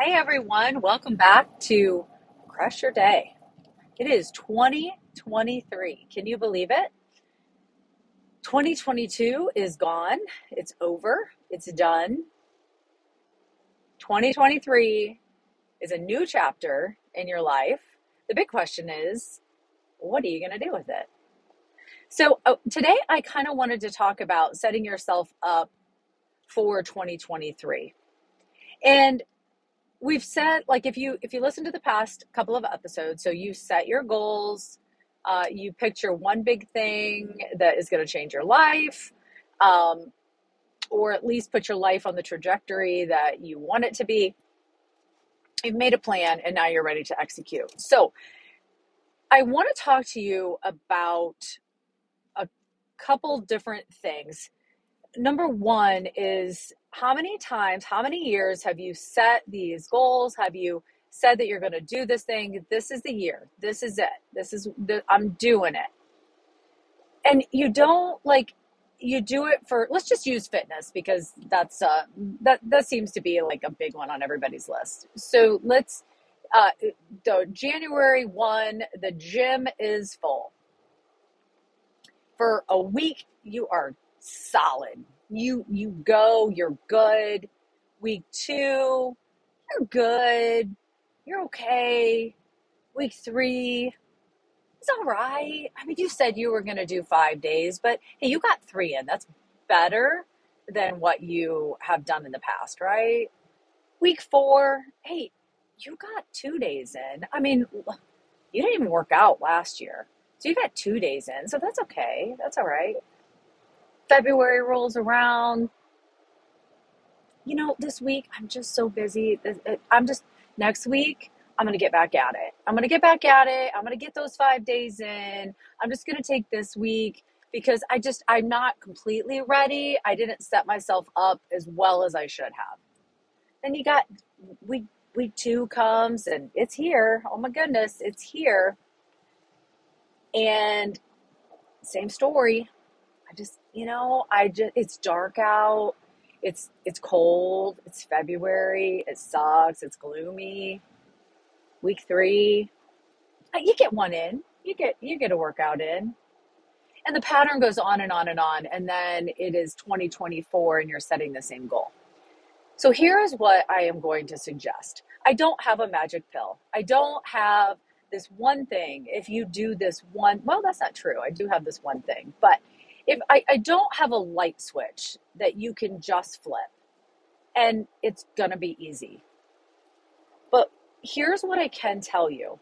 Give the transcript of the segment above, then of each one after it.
Hey everyone, welcome back to Crush Your Day. It is 2023. Can you believe it? 2022 is gone, it's over, it's done. 2023 is a new chapter in your life. The big question is, what are you going to do with it? So, uh, today I kind of wanted to talk about setting yourself up for 2023. And we've set like if you if you listen to the past couple of episodes so you set your goals uh, you picture one big thing that is going to change your life um, or at least put your life on the trajectory that you want it to be. You've made a plan and now you're ready to execute. So i want to talk to you about a couple different things. Number one is how many times, how many years have you set these goals? Have you said that you're going to do this thing? This is the year. This is it. This is the, I'm doing it. And you don't like you do it for let's just use fitness because that's uh that that seems to be like a big one on everybody's list. So let's uh the January 1 the gym is full. For a week you are solid. You you go, you're good. Week 2, you're good. You're okay. Week 3, it's all right. I mean, you said you were going to do 5 days, but hey, you got 3 in. That's better than what you have done in the past, right? Week 4, hey, you got 2 days in. I mean, you didn't even work out last year. So you got 2 days in. So that's okay. That's all right. February rolls around. You know, this week I'm just so busy. I'm just, next week, I'm going to get back at it. I'm going to get back at it. I'm going to get those five days in. I'm just going to take this week because I just, I'm not completely ready. I didn't set myself up as well as I should have. Then you got week, week two comes and it's here. Oh my goodness, it's here. And same story. I just, you know, I just, it's dark out. It's, it's cold. It's February. It sucks. It's gloomy. Week three, uh, you get one in. You get, you get a workout in. And the pattern goes on and on and on. And then it is 2024 and you're setting the same goal. So here is what I am going to suggest. I don't have a magic pill. I don't have this one thing. If you do this one, well, that's not true. I do have this one thing, but if I, I don't have a light switch that you can just flip and it's gonna be easy. But here's what I can tell you.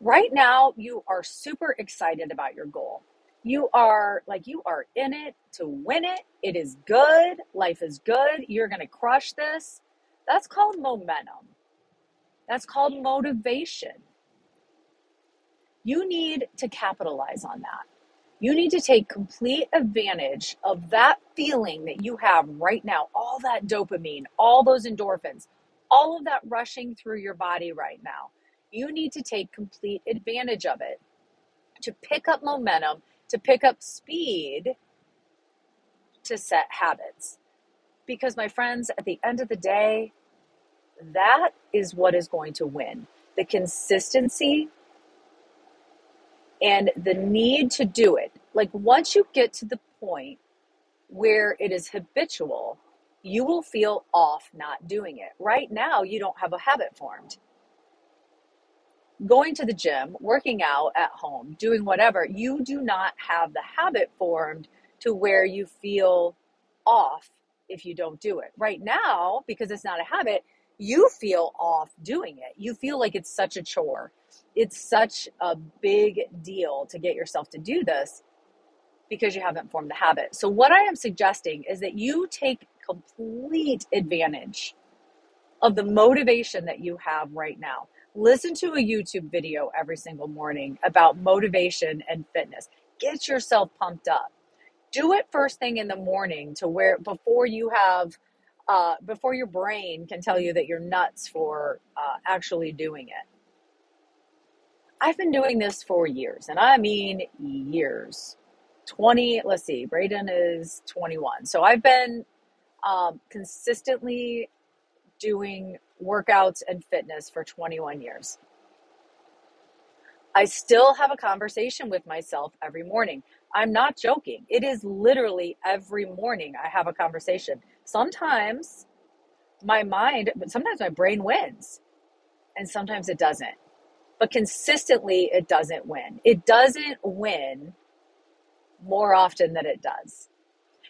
Right now, you are super excited about your goal. You are like, you are in it to win it. It is good. Life is good. You're going to crush this. That's called momentum. That's called motivation. You need to capitalize on that. You need to take complete advantage of that feeling that you have right now, all that dopamine, all those endorphins, all of that rushing through your body right now. You need to take complete advantage of it to pick up momentum, to pick up speed, to set habits. Because, my friends, at the end of the day, that is what is going to win. The consistency and the need to do it. Like once you get to the point where it is habitual, you will feel off not doing it. Right now, you don't have a habit formed. Going to the gym, working out at home, doing whatever, you do not have the habit formed to where you feel off if you don't do it. Right now, because it's not a habit, you feel off doing it. You feel like it's such a chore it's such a big deal to get yourself to do this because you haven't formed the habit. So, what I am suggesting is that you take complete advantage of the motivation that you have right now. Listen to a YouTube video every single morning about motivation and fitness. Get yourself pumped up. Do it first thing in the morning to where before you have uh, before your brain can tell you that you're nuts for uh, actually doing it. I've been doing this for years, and I mean years. 20, let's see, Braden is 21. So I've been um, consistently doing workouts and fitness for 21 years. I still have a conversation with myself every morning. I'm not joking. It is literally every morning I have a conversation. Sometimes my mind, but sometimes my brain wins and sometimes it doesn't. But consistently, it doesn't win. It doesn't win more often than it does.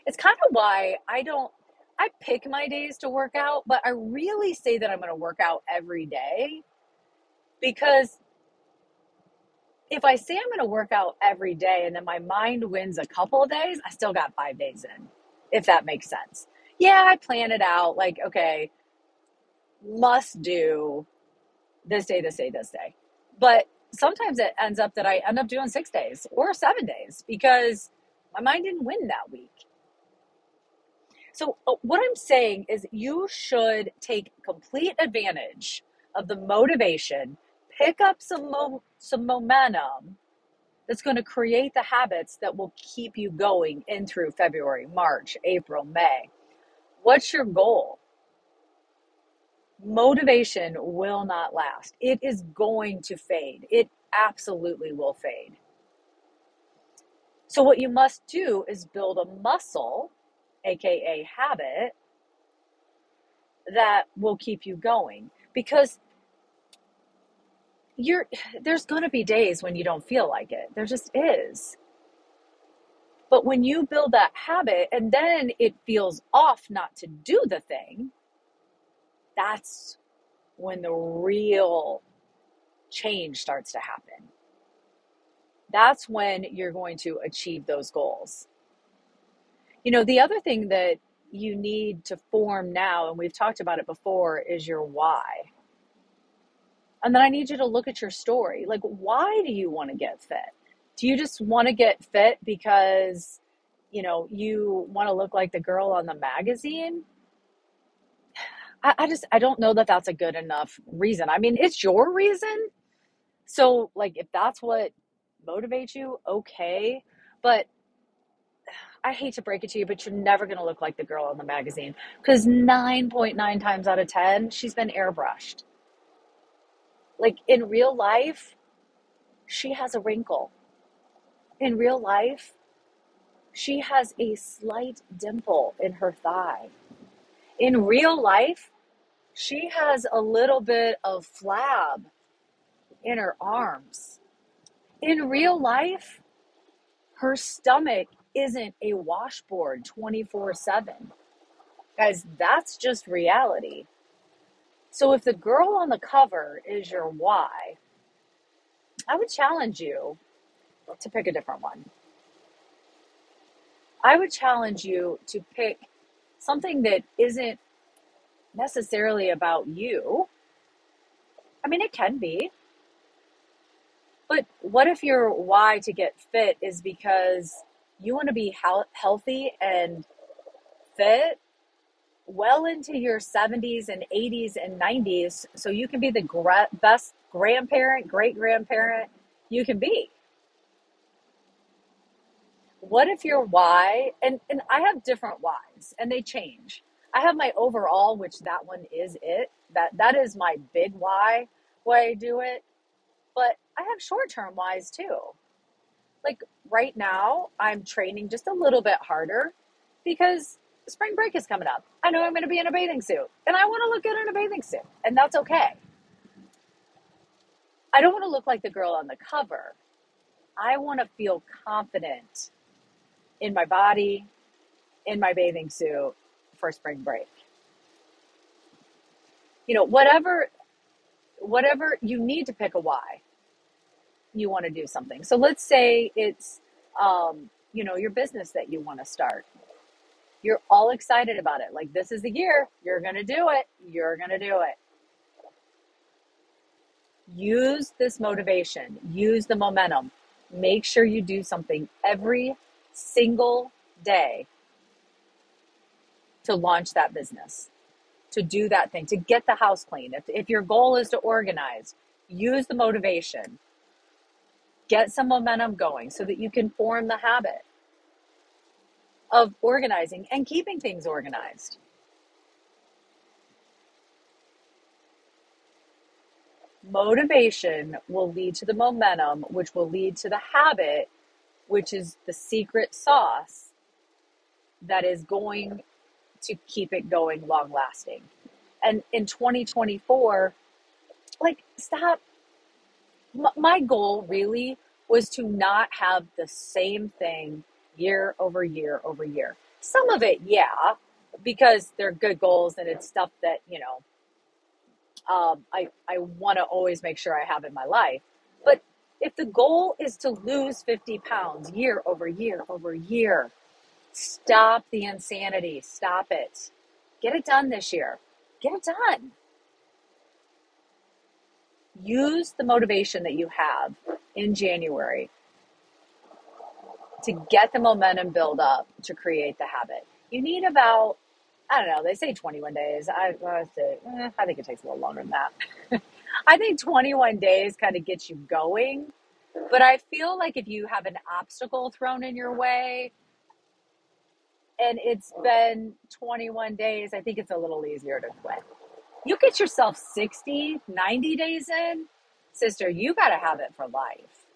It's kind of why I don't, I pick my days to work out, but I really say that I'm going to work out every day because if I say I'm going to work out every day and then my mind wins a couple days, I still got five days in, if that makes sense. Yeah, I plan it out like, okay, must do this day, this day, this day. But sometimes it ends up that I end up doing six days or seven days because my mind didn't win that week. So, uh, what I'm saying is, you should take complete advantage of the motivation, pick up some, mo- some momentum that's going to create the habits that will keep you going in through February, March, April, May. What's your goal? Motivation will not last. It is going to fade. It absolutely will fade. So, what you must do is build a muscle, aka habit, that will keep you going because you're there's going to be days when you don't feel like it. There just is. But when you build that habit and then it feels off not to do the thing, that's when the real change starts to happen. That's when you're going to achieve those goals. You know, the other thing that you need to form now, and we've talked about it before, is your why. And then I need you to look at your story. Like, why do you want to get fit? Do you just want to get fit because, you know, you want to look like the girl on the magazine? I, I just, I don't know that that's a good enough reason. I mean, it's your reason. So, like, if that's what motivates you, okay. But I hate to break it to you, but you're never going to look like the girl on the magazine because 9.9 times out of 10, she's been airbrushed. Like in real life, she has a wrinkle. In real life, she has a slight dimple in her thigh. In real life, she has a little bit of flab in her arms. In real life, her stomach isn't a washboard 24 7. Guys, that's just reality. So if the girl on the cover is your why, I would challenge you to pick a different one. I would challenge you to pick something that isn't necessarily about you. I mean, it can be. But what if your why to get fit is because you want to be healthy and fit well into your 70s and 80s and 90s so you can be the best grandparent, great grandparent you can be? What if your why, and, and I have different whys and they change. I have my overall, which that one is it. That that is my big why why I do it. But I have short term whys too. Like right now, I'm training just a little bit harder because spring break is coming up. I know I'm going to be in a bathing suit and I want to look good in a bathing suit, and that's okay. I don't want to look like the girl on the cover. I want to feel confident in my body, in my bathing suit for spring break. You know, whatever whatever you need to pick a why you want to do something. So let's say it's, um, you know, your business that you want to start. You're all excited about it. Like, this is the year. You're going to do it. You're going to do it. Use this motivation, use the momentum. Make sure you do something every single day to launch that business, to do that thing, to get the house clean. If, if your goal is to organize, use the motivation get some momentum going so that you can form the habit of organizing and keeping things organized. Motivation will lead to the momentum, which will lead to the habit, which is the secret sauce that is going to keep it going long lasting. And in 2024, like, stop. My goal really was to not have the same thing year over year over year. Some of it, yeah, because they're good goals and it's stuff that, you know, um, I, I want to always make sure I have in my life. But if the goal is to lose 50 pounds year over year over year, stop the insanity. Stop it. Get it done this year. Get it done. Use the motivation that you have in January to get the momentum build up to create the habit. You need about I don't know. They say 21 days. I, I say, eh, I think it takes a little longer than that. I think 21 days kind of gets you going. But I feel like if you have an obstacle thrown in your way and it's been 21 days, I think it's a little easier to quit. You get yourself 60, 90 days in, sister, you got to have it for life.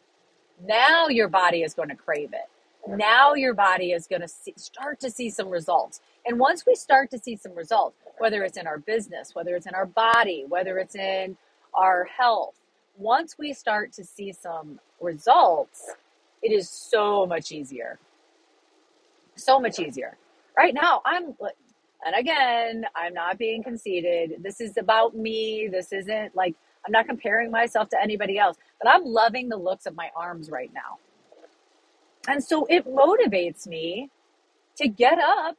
Now your body is going to crave it. Now your body is going to start to see some results. And once we start to see some results, whether it's in our business, whether it's in our body, whether it's in our health, once we start to see some results, it is so much easier. So much easier. Right now, I'm, and again, I'm not being conceited. This is about me. This isn't like, I'm not comparing myself to anybody else, but I'm loving the looks of my arms right now. And so it motivates me to get up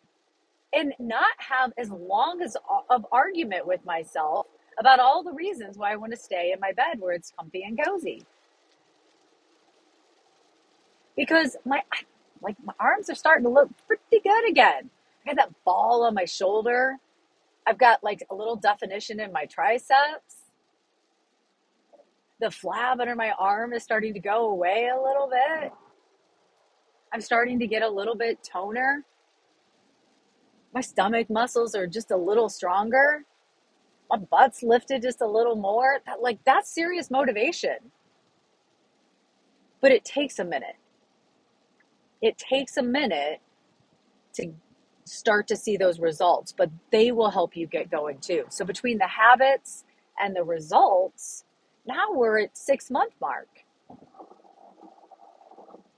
and not have as long as uh, of argument with myself about all the reasons why I want to stay in my bed where it's comfy and cozy. Because my like my arms are starting to look pretty good again. I got that ball on my shoulder. I've got like a little definition in my triceps. The flab under my arm is starting to go away a little bit. I'm starting to get a little bit toner my stomach muscles are just a little stronger. Butt's lifted just a little more. That, like that's serious motivation. But it takes a minute. It takes a minute to start to see those results, but they will help you get going too. So between the habits and the results, now we're at 6 month mark.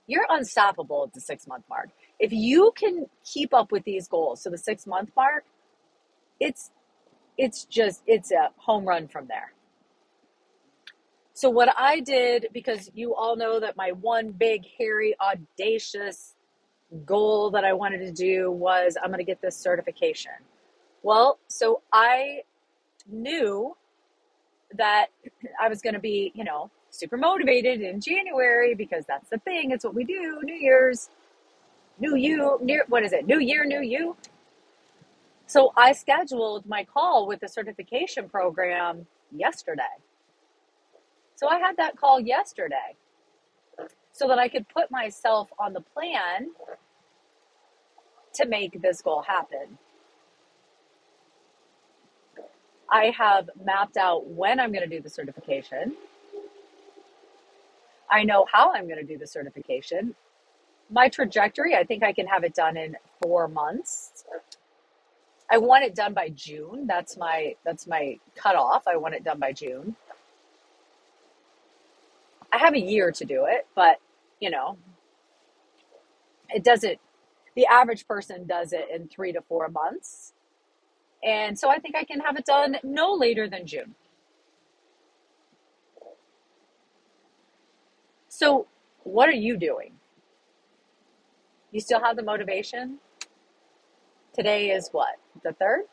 You're unstoppable at the 6 month mark if you can keep up with these goals so the six month mark it's it's just it's a home run from there so what i did because you all know that my one big hairy audacious goal that i wanted to do was i'm going to get this certification well so i knew that i was going to be you know super motivated in january because that's the thing it's what we do new year's new you, new, what is it? New year, new you. So I scheduled my call with the certification program yesterday. So I had that call yesterday so that I could put myself on the plan to make this goal happen. I have mapped out when I'm going to do the certification. I know how I'm going to do the certification my trajectory, I think I can have it done in four months. I want it done by June. That's my that's my cutoff. I want it done by June. I have a year to do it, but you know, it doesn't. The average person does it in three to four months, and so I think I can have it done no later than June. So, what are you doing? You still have the motivation? Today is what? The third?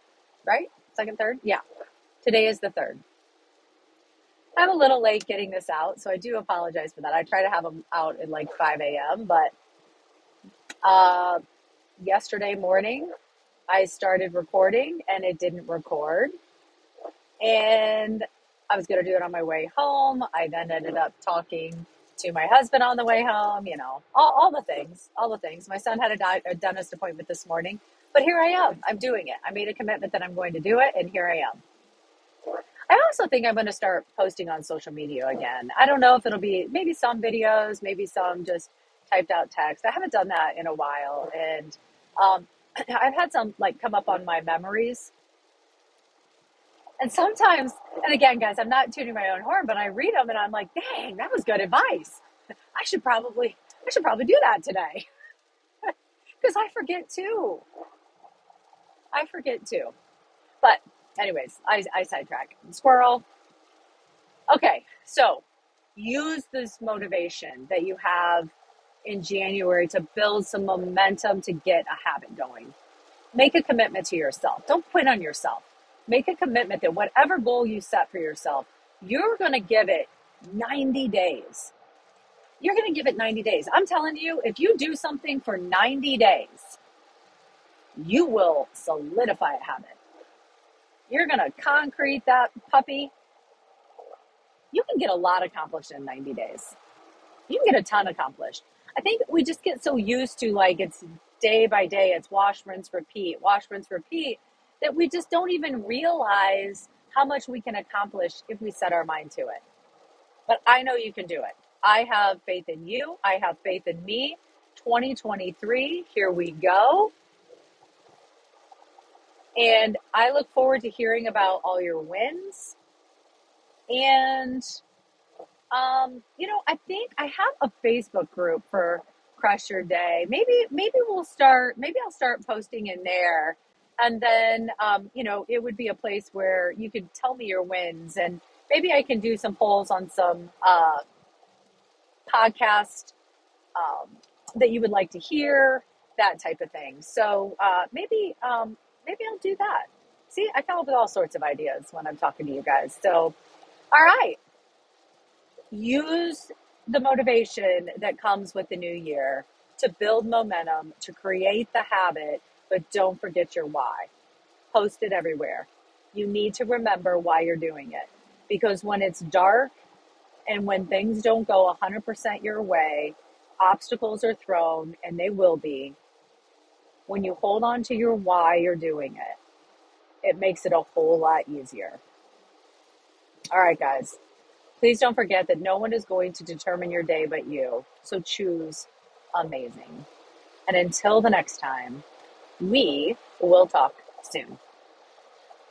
Right? Second, third? Yeah. Today is the third. I'm a little late getting this out, so I do apologize for that. I try to have them out at like 5 a.m., but uh, yesterday morning I started recording and it didn't record. And I was going to do it on my way home. I then ended up talking to my husband on the way home, you know, all, all the things, all the things. My son had a, di- a dentist appointment this morning, but here I am. I'm doing it. I made a commitment that I'm going to do it, and here I am. I also think I'm going to start posting on social media again. I don't know if it'll be maybe some videos, maybe some just typed out text. I haven't done that in a while, and um, I've had some like come up on my memories. And sometimes, and again, guys, I'm not tuning my own horn, but I read them and I'm like, dang, that was good advice. I should probably, I should probably do that today because I forget too. I forget too. But anyways, I, I sidetrack. Squirrel. Okay, so use this motivation that you have in January to build some momentum to get a habit going. Make a commitment to yourself. Don't quit on yourself. Make a commitment that whatever goal you set for yourself, you're going to give it 90 days. You're going to give it 90 days. I'm telling you, if you do something for 90 days, you will solidify a habit. You're going to concrete that puppy. You can get a lot accomplished in 90 days. You can get a ton accomplished. I think we just get so used to like it's day by day, it's wash, rinse, repeat, wash, rinse, repeat, that we just don't even realize how much we can accomplish if we set our mind to it. But I know you can do it. I have faith in you. I have faith in me. 2023, here we go. And I look forward to hearing about all your wins. And um, you know, I think I have a Facebook group for Crush Your Day. Maybe maybe we'll start. Maybe I'll start posting in there, and then um, you know, it would be a place where you could tell me your wins, and maybe I can do some polls on some uh, podcast um, that you would like to hear, that type of thing. So uh, maybe um, maybe I'll do that. See, I come up with all sorts of ideas when I'm talking to you guys. So, all right use the motivation that comes with the new year to build momentum, to create the habit, but don't forget your why. Post it everywhere. You need to remember why you're doing it. Because when it's dark and when things don't go 100% your way, obstacles are thrown, and they will be. When you hold on to your why you're doing it, it makes it a whole lot easier. All right, guys. Please don't forget that no one is going to determine your day but you. So choose amazing. And until the next time, we will talk soon.